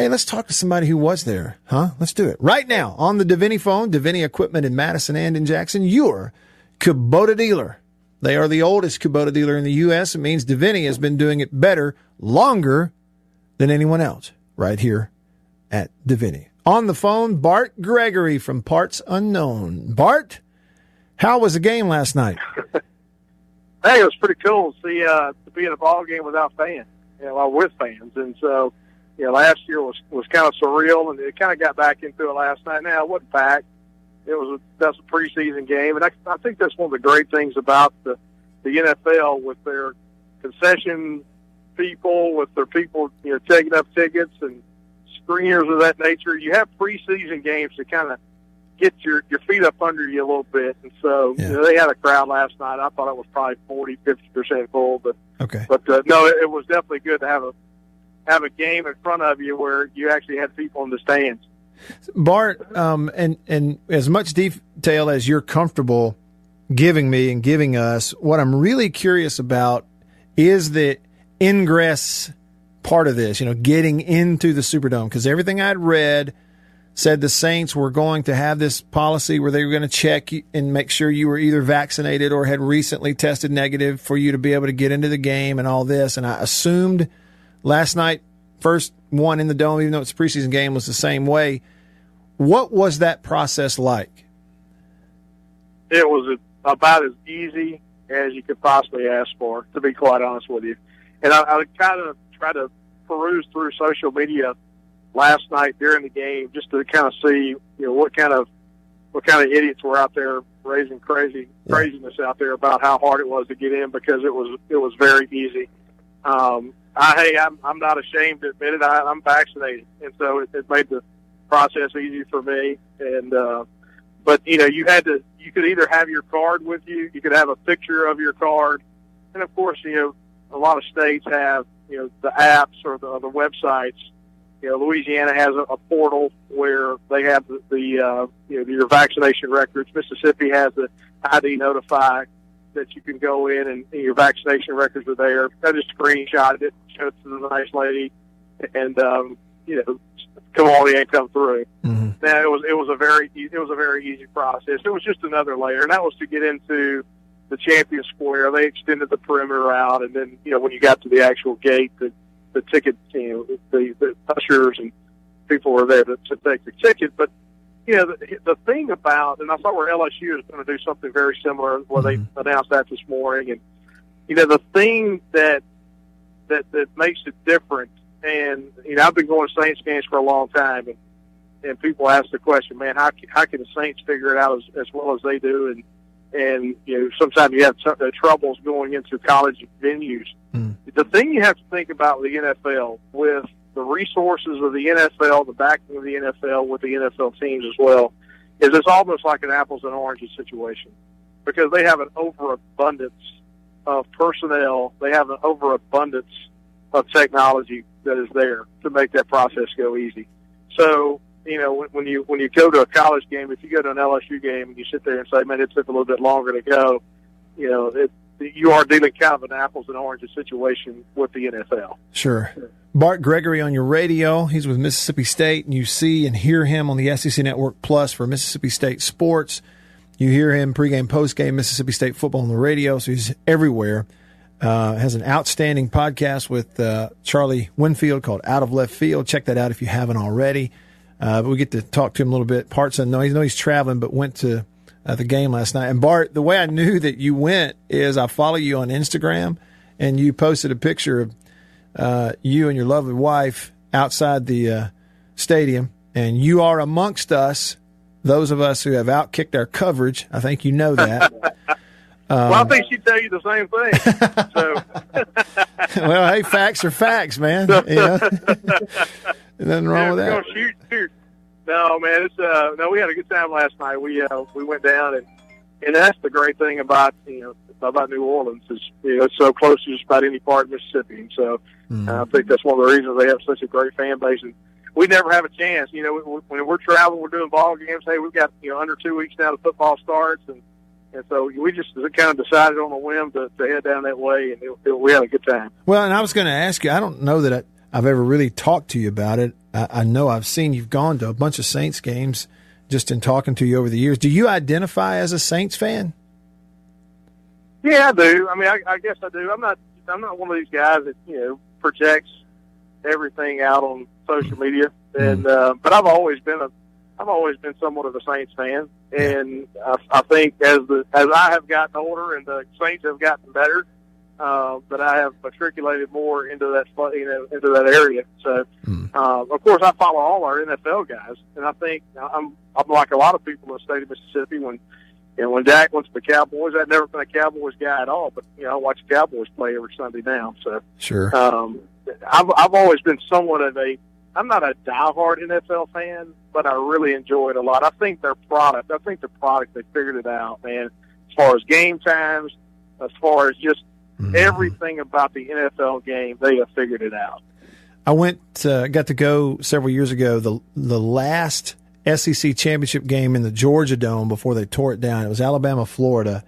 Hey, let's talk to somebody who was there, huh? Let's do it right now on the Davini phone. Davini Equipment in Madison and in Jackson. Your Kubota dealer. They are the oldest Kubota dealer in the U.S. It means Davini has been doing it better, longer than anyone else right here at Davini. On the phone, Bart Gregory from Parts Unknown. Bart, how was the game last night? hey, it was pretty cool to see uh, to be in a ball game without fans, you know, with fans, and so you know, last year was was kind of surreal, and it kind of got back into it last night. Now it wasn't packed. It was a, that's a preseason game, and I, I think that's one of the great things about the the NFL with their concession people, with their people, you know, taking up tickets and screeners of that nature. You have preseason games to kind of get your your feet up under you a little bit, and so Yeah. you know, they had a crowd last night. I thought it was probably 40, 50 percent full, but Okay. but uh, no, it, it was definitely good to have a have a game in front of you where you actually had people in the stands. Bart, um, and and as much detail as you're comfortable giving me and giving us, what I'm really curious about is the ingress part of this. You know, getting into the Superdome because everything I'd read said the Saints were going to have this policy where they were going to check and make sure you were either vaccinated or had recently tested negative for you to be able to get into the game and all this. And I assumed last night, first one in the dome, even though it's a preseason game, was the same way. What was that process like? It was about as easy as you could possibly ask for, to be quite honest with you. And I, I kind of tried to peruse through social media last night during the game just to kind of see, you know, what kind of what kind of idiots were out there raising crazy craziness out there about how hard it was to get in because it was it was very easy. Um, I, hey, I'm I'm not ashamed to admit it. I, I'm vaccinated, and so it, it made the process easy for me. And uh, but you know, you had to you could either have your card with you, you could have a picture of your card, and of course, you know, a lot of states have you know the apps or the, or the websites. You know, Louisiana has a, a portal where they have the, the uh, you know your vaccination records. Mississippi has the ID Notify that you can go in and, and your vaccination records are there. I just screenshotted it, showed it to the nice lady, and um, you know, come on, ain't come through. Mm-hmm. Now it was it was a very it was a very easy process. It was just another layer, and that was to get into the champion square. They extended the perimeter out, and then you know when you got to the actual gate, the the ticket you know the the ushers and people were there to, to take the ticket. But you know the, the thing about, and I thought where LSU is going to do something very similar. Where Mhm. they announced that this morning, and you know the thing that that that makes it different. And you know I've been going to Saints games for a long time, and and people ask the question, man, how can- how can the Saints figure it out as, as well as they do? And and you know sometimes you have tr- uh, troubles going into college venues. Mm. The thing you have to think about with the NFL, with the resources of the NFL, the backing of the NFL, with the NFL teams as well, is it's almost like an apples and oranges situation because they have an overabundance of personnel, they have an overabundance of technology that is there to make that process go easy. So, you know, when, when you when you go to a college game, if you go to an LSU game and you sit there and say, "Man, it took a little bit longer to go," you know, it, you are dealing kind of an apples and oranges situation with the NFL. Sure. Bart Gregory on your radio. He's with Mississippi State, and you see and hear him on the SEC Network Plus for Mississippi State sports. You hear him pregame, postgame, Mississippi State football on the radio, so he's everywhere. Uh, has an outstanding podcast with uh, Charlie Winfield called Out of Left Field. Check that out if you haven't already. Uh, but we get to talk to him a little bit. Parts I know, know he's traveling, but went to uh, the game last night. And Bart, the way I knew that you went is I follow you on Instagram, and you posted a picture of uh, you and your lovely wife outside the uh, stadium, and you are amongst us. Those of us who have outkicked our coverage, I think you know that. well, I think she'd tell you the same thing. so, well, hey, facts are facts, man. You know? Nothing wrong yeah, with that. shoot, shoot. No, man, it's uh, no. We had a good time last night. We uh, we went down and and that's the great thing about you know about New Orleans is you know it's so close to just about any part of Mississippi. And so Mm. uh, I think that's one of the reasons they have such a great fan base. And we never have a chance. You know, we- when we're traveling, we're doing ball games. Hey, we've got you know under two weeks now to football starts, and and so we just kind of decided on a whim to, to head down that way, and it, it, we had a good time. Well, and I was going to ask you. I don't know that I, I've ever really talked to you about it. I, I know I've seen you've gone to a bunch of Saints games just in talking to you over the years. Do you identify as a Saints fan? Yeah, I do. I mean, I, I guess I do. I'm not. I'm not one of these guys that you know projects everything out on social media, and uh, but I've always been a. I've always been somewhat of a Saints fan, and I, I think as the as I have gotten older and the Saints have gotten better, uh, that I have matriculated more into that you know into that area. So, Mm. uh, of course, I follow all our NFL guys, and I think I'm I'm like a lot of people in the state of Mississippi. When know when Dak went to the Cowboys, I've never been a Cowboys guy at all, but you know I watch Cowboys play every Sunday now. So, Sure. um, I've I've always been somewhat of a I'm not a diehard NFL fan, but I really enjoy it a lot. I think their product, I think the product they figured it out, man. As far as game times, as far as just Mhm. everything about the NFL game, they have figured it out. I went, uh, got to go several years ago. The the last SEC championship game in the Georgia Dome before they tore it down. It was Alabama, Florida,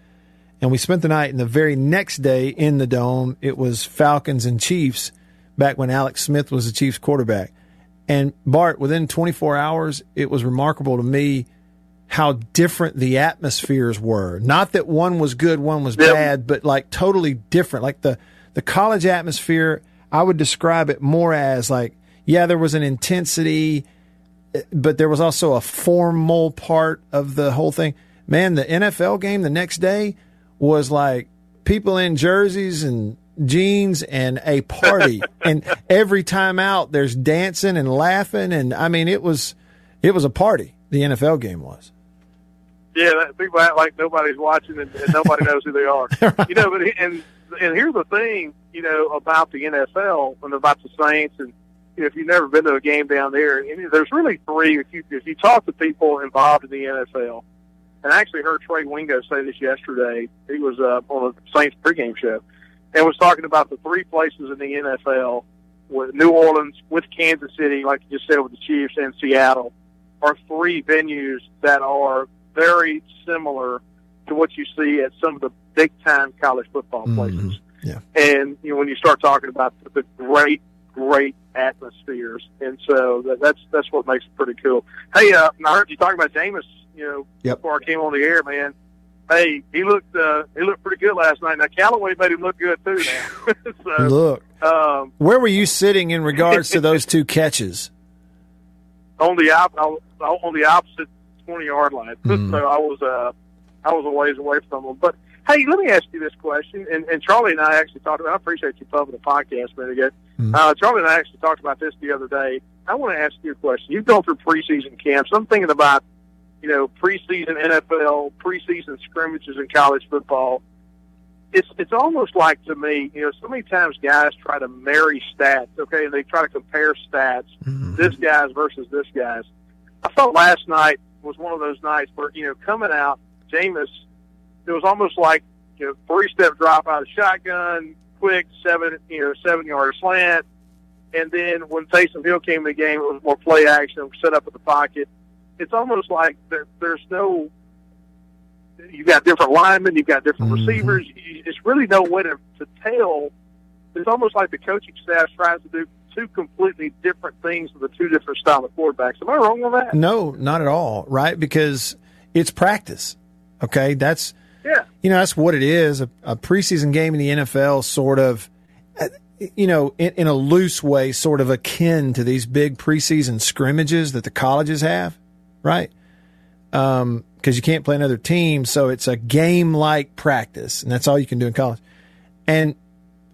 and we spent the night. And the very next day in the dome, it was Falcons and Chiefs. Back when Alex Smith was the Chiefs quarterback, and Bart, within 24 hours, it was remarkable to me how different the atmospheres were. Not that one was good, one was Yeah. bad, but like totally different. Like the the college atmosphere, I would describe it more as like, yeah, there was an intensity, but there was also a formal part of the whole thing. Man, the NFL game the next day was like people in jerseys and jeans and a party. and every time out, there's dancing and laughing, and I mean, it was it was a party. The NFL game was. Yeah, people act like nobody's watching and, and nobody knows who they are. You know, but and and here's the thing, you know, about the NFL and about the Saints, and if you've never been to a game down there, there's really three. If you if you talk to people involved in the NFL, and I actually heard Trey Wingo say this yesterday. He was uh, on a Saints pregame show, and was talking about the three places in the NFL with New Orleans, with Kansas City, like you just said, with the Chiefs, and Seattle, are three venues that are very similar to what you see at some of the big time college football Mhm. places. Yeah. And you know when you start talking about the, the great, great atmospheres, and so that, that's that's what makes it pretty cool. Hey, uh, I heard you talking about Jameis. You know, Yep. before I came on the air, man. Hey, he looked uh, he looked pretty good last night. Now Callaway made him look good too. Now, so Look, um, where were you sitting in regards to those two catches? on the op- on the opposite twenty yard line. Mhm. So I was uh I was a ways away from them. But hey, let me ask you this question. And, and Charlie and I actually talked about. I appreciate you pumping the podcast a minute ago. Mhm. Uh, Charlie and I actually talked about this the other day. I want to ask you a question. You've gone through preseason camps. I'm thinking about you know preseason NFL, preseason scrimmages in college football. It's it's almost like to me, you know, so many times guys try to marry stats, okay, and they try to compare stats Mhm. this guy's versus this guy's. I thought last night was one of those nights where, you know, coming out, Jameis, it was almost like, you know, three step drop out of shotgun, quick seven, you know, seven yard slant. And then when Taysom Hill came in the game, it was more play action, set up in the pocket. It's almost like there, there's no, you've got different linemen, you've got different Mhm. receivers. You, it's really no way to, to tell. It's almost like the coaching staff tries to do two completely different things with the two different style of quarterbacks. Am I wrong on that? No, not at all, right? Because it's practice. Okay, that's Yeah. you know that's what it is. A, a preseason game in the NFL, sort of, uh, you know, in, in a loose way, sort of akin to these big preseason scrimmages that the colleges have, right? Um, because you can't play another team, so it's a game-like practice, and that's all you can do in college. And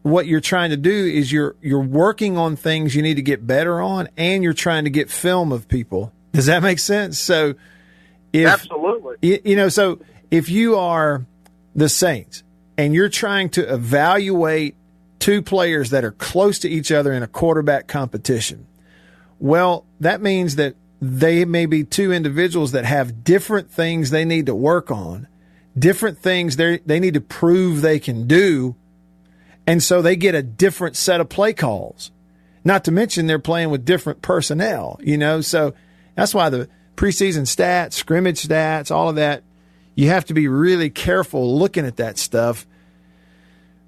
what you're trying to do is you're you're working on things you need to get better on, and you're trying to get film of people. Does that make sense? So, if Absolutely. you, you know, so if you are the Saints and you're trying to evaluate two players that are close to each other in a quarterback competition, well, that means that they may be two individuals that have different things they need to work on, different things they they need to prove they can do, and so they get a different set of play calls. Not to mention they're playing with different personnel, you know, so that's why the preseason stats, scrimmage stats, all of that, you have to be really careful looking at that stuff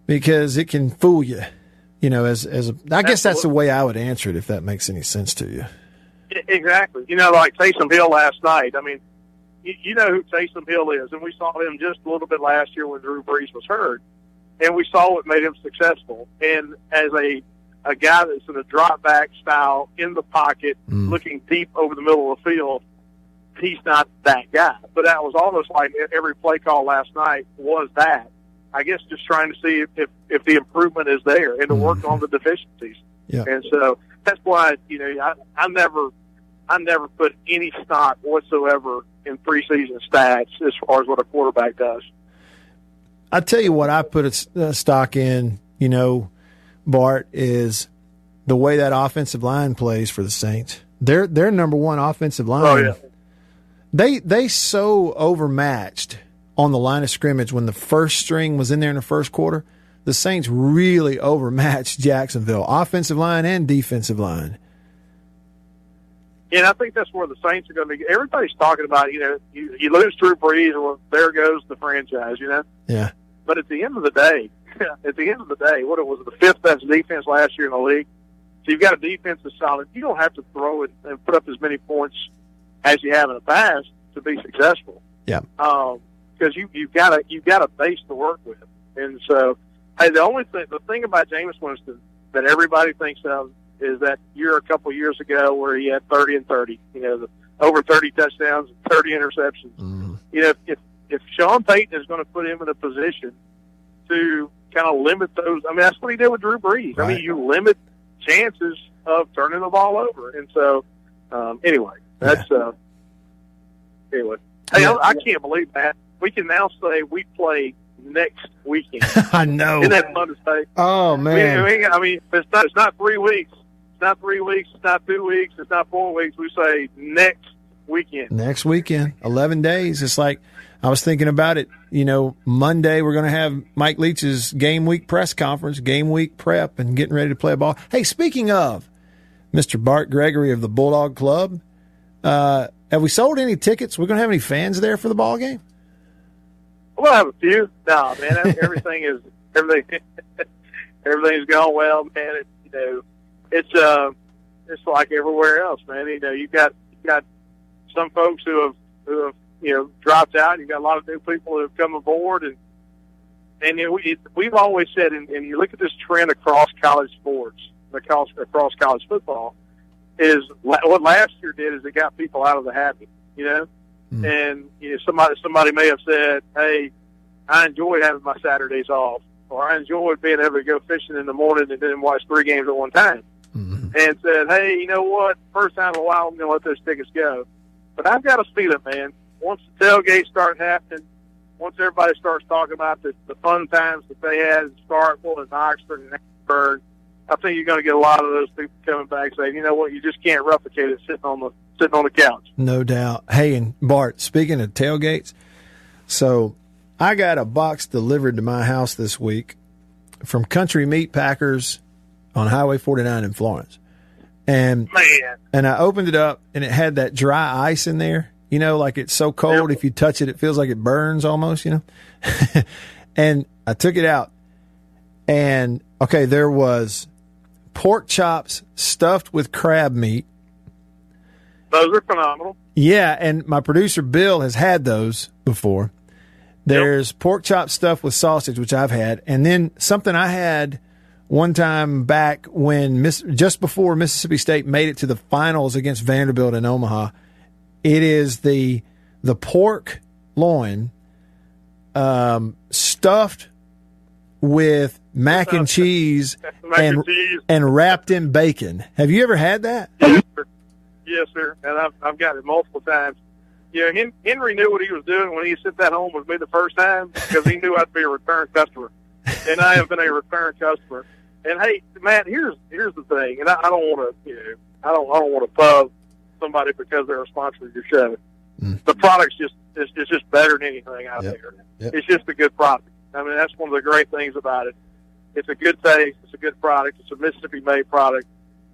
because it can fool you. You know, as as a, I guess that's the way I would answer it if that makes any sense to you. Exactly. You know, like Taysom Hill last night. I mean, you, you know who Taysom Hill is, and we saw him just a little bit last year when Drew Brees was hurt, and we saw what made him successful. And as a a guy that's in a drop back style in the pocket, mm. looking deep over the middle of the field, he's not that guy. But that was almost like every play call last night was that. I guess just trying to see if if, if the improvement is there and to work mm-hmm. on the deficiencies. Yeah. And so that's why you know I, I never I never put any stock whatsoever in preseason stats as far as what a quarterback does. I tell you what, I put a stock in. You know, Bart is the way that offensive line plays for the Saints. They're they're number one offensive line. Oh yeah. They they so overmatched on the line of scrimmage when the first string was in there in the first quarter. The Saints really overmatched Jacksonville, offensive line and defensive line. And I think that's where the Saints are going to be. Everybody's talking about, you know, you, you lose Drew Brees, well, there goes the franchise, you know? Yeah. But at the end of the day, at the end of the day, what it was the fifth best defense last year in the league. So you've got a defense that's solid. You don't have to throw it and put up as many points as you have in the past to be successful. Yeah. Um, because you you've got a you've got a base to work with, and so hey, the only thing the thing about Jameis Winston that everybody thinks of is that year a couple years ago where he had 30 and 30, you know, the, over 30 touchdowns and 30 interceptions. Mm. You know, if, if Sean Payton is going to put him in a position to kind of limit those, I mean, that's what he did with Drew Brees. Right. I mean, you limit chances of turning the ball over. And so, um, anyway, that's, yeah. uh, anyway. Hey, yeah. I, I can't believe that. We can now say we play next weekend. I know. Isn't that fun to say? Oh man! We, we, I mean, it's not. It's not three weeks. It's not three weeks. It's not two weeks. It's not four weeks. We say next weekend. Next weekend, eleven days. It's like I was thinking about it. You know, Monday we're going to have Mike Leach's game week press conference, game week prep, and getting ready to play a ball. Hey, speaking of Mr. Bart Gregory of the Bulldog Club, uh, have we sold any tickets? We're going to have any fans there for the ball game? We'll have a few. No, man, everything is everything. everything's going well, man. It, you know, it's uh, it's like everywhere else, man. You know, you've got you got some folks who have who have you know dropped out. You got a lot of new people who have come aboard, and and you know, we we've always said, and, and you look at this trend across college sports, across across college football, is what last year did is it got people out of the habit. You know, Mm. And you know, somebody somebody may have said, "Hey, I enjoy having my Saturdays off, or I enjoy being able to go fishing in the morning and then watch three games at one time." Mm-hmm. And said, "Hey, you know what? First time in a while, I'm going to let those tickets go." But I've got a feeling, man. Once the tailgates start happening, once everybody starts talking about the, the fun times that they had in Starkville and Oxford and Hattiesburg, I think you're going to get a lot of those people coming back saying, "You know what? You just can't replicate it sitting on the sitting on the couch. No doubt. Hey, and Bart, speaking of tailgates, so I got a box delivered to my house this week from Country Meat Packers on Highway 49 in Florence. And Man. and I opened it up and it had that dry ice in there. You know, like it's so cold yep. if you touch it it feels like it burns almost, you know. and I took it out and okay, there was pork chops stuffed with crab meat those are phenomenal. Yeah, and my producer Bill has had those before. There's yep. pork chop stuff with sausage, which I've had, and then something I had one time back when Miss, just before Mississippi State made it to the finals against Vanderbilt in Omaha. It is the the pork loin um, stuffed with mac and cheese mac and and, cheese. and wrapped in bacon. Have you ever had that? Yes, sir. And I've, I've got it multiple times. Yeah, Henry knew what he was doing when he sent that home with me the first time because he knew I'd be a return customer, and I have been a return customer. And hey, Matt, here's here's the thing, and I, I don't want to, you know, I don't I don't want to pub somebody because they're a sponsor of your show. Mm. The product's just it's, it's just better than anything out yep. there. Yep. It's just a good product. I mean, that's one of the great things about it. It's a good taste. It's a good product. It's a Mississippi made product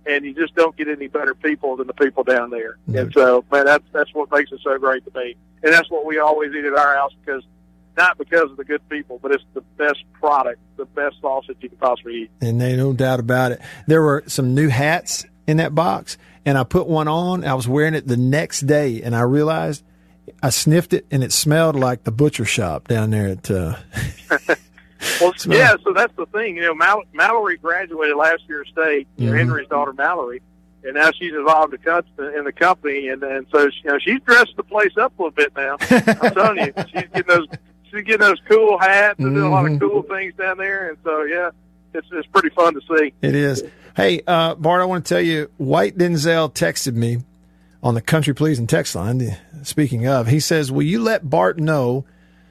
and you just don't get any better people than the people down there. Mm-hmm. And so, man, that's that's what makes it so great to me, and that's what we always eat at our house because not because of the good people, but it's the best product, the best sausage you can possibly eat. And they no doubt about it. There were some new hats in that box, and I put one on. I was wearing it the next day, and I realized I sniffed it, and it smelled like the butcher shop down there at. Uh, well, yeah, so that's the thing. You know, Mal- Mallory graduated last year at state. Mm-hmm. Henry's daughter, Mallory, and now she's involved in the company, and and so you know she's dressed the place up a little bit now. I'm telling you, she's getting those she's getting those cool hats and mm-hmm. doing a lot of mm-hmm. cool things down there, and so yeah, it's it's pretty fun to see. It is. Hey, uh, Bart, I want to tell you, White Denzel texted me on the Country Pleasing text line. Speaking of, he says, "Will you let Bart know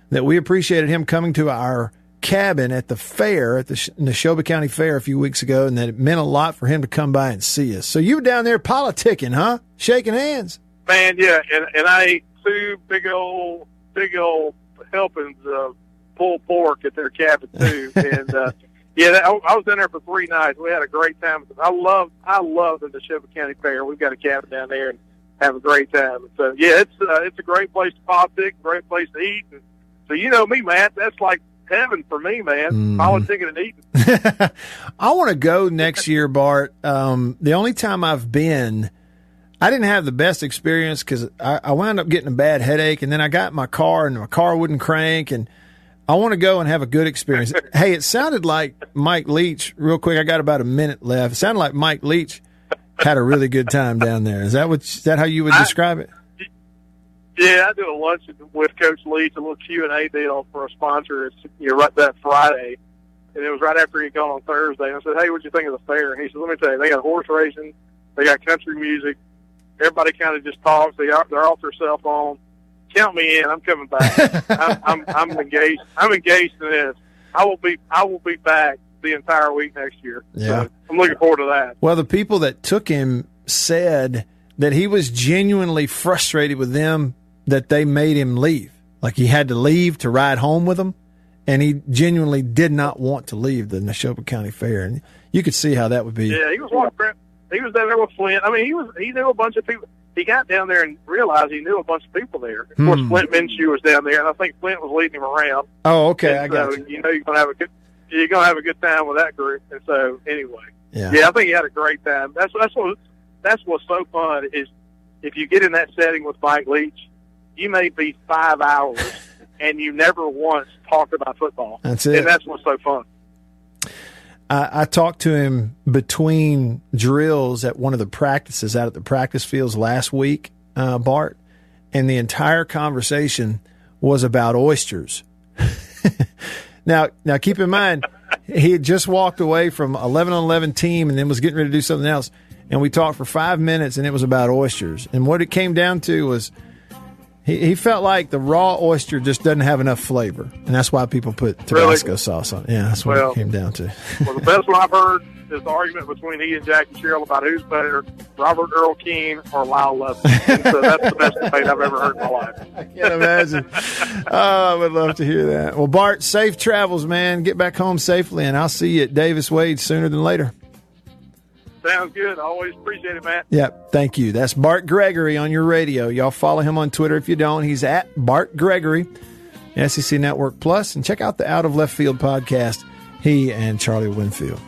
that we appreciated him coming to our cabin at the fair at the Neshoba County Fair a few weeks ago, and that it meant a lot for him to come by and see us. So you were down there politicking, huh? Shaking hands. Man, yeah, and and I ate two big old big old helpings of pulled pork at their cabin too, and uh, yeah, I, I was in there for three nights. We had a great time. I love I love the Neshoba County Fair. We've got a cabin down there and have a great time. So yeah, it's uh, it's a great place to politic, great place to eat. And, so you know me, Matt. That's like heaven for me, man. Mm. Politicking and eating. I want to go next year, Bart. Um, the only time I've been, I didn't have the best experience because I, I wound up getting a bad headache, and then I got in my car, and my car wouldn't crank, and I want to go and have a good experience. hey, it sounded like Mike Leach. Real quick, I got about a minute left. It sounded like Mike Leach had a really good time down there. Is that what? Is that how you would describe it? Yeah, I do a lunch with Coach Leach, a little Q and A deal for a sponsor. It's you know right that Friday, and it was right after he gone on Thursday. And I said, "Hey, what do you think of the fair?" And he said, "Let me tell you, they got horse racing, they got country music. Everybody kind of just talks. They are they're off their cell phone. Count me in. I'm coming back. I'm, I'm I'm engaged. I'm engaged in this. I will be I will be back the entire week next year. Yeah, so I'm looking forward to that. Well, the people that took him said that he was genuinely frustrated with them that they made him leave. Like he had to leave to ride home with them, and he genuinely did not want to leave the Neshoba County Fair. And you could see how that would be. Yeah, he was walking. He was down there with Flint. I mean, he was he knew a bunch of people. He got down there and realized he knew a bunch of people there. Of course, hmm. Flint Minshew was down there, and I think Flint was leading him around. Oh, okay, and I got so, you. you know you're gonna have a good you're gonna have a good time with that group. And so anyway, yeah, yeah I think he had a great time. That's that's what that's what's so fun is if you get in that setting with Mike Leach you may be five hours and you never once talk about football. That's it. And that's what's so fun. I, I, talked to him between drills at one of the practices out at the practice fields last week, uh, Bart, and the entire conversation was about oysters. now, now keep in mind, he had just walked away from 11 on 11 team and then was getting ready to do something else. And we talked for five minutes and it was about oysters. And what it came down to was – he, he felt like the raw oyster just doesn't have enough flavor, and that's why people put Tabasco really? sauce on. it. Yeah, that's what well, it came down to. well, the best one I've heard is the argument between he and Jackie Sherrill about who's better, Robert Earl Keen or Lyle Lovett. so that's the best debate I've ever heard in my life. I can't imagine. oh, I would love to hear that. Well, Bart, safe travels, man. Get back home safely, and I'll see you at Davis Wade sooner than later. Sounds good. I always appreciate it, Matt. Yep. Thank you. That's Bart Gregory on your radio. Y'all follow him on Twitter if you don't. He's at Bart Gregory, SEC Network Plus, and check out the Out of Left Field podcast. He and Charlie Winfield.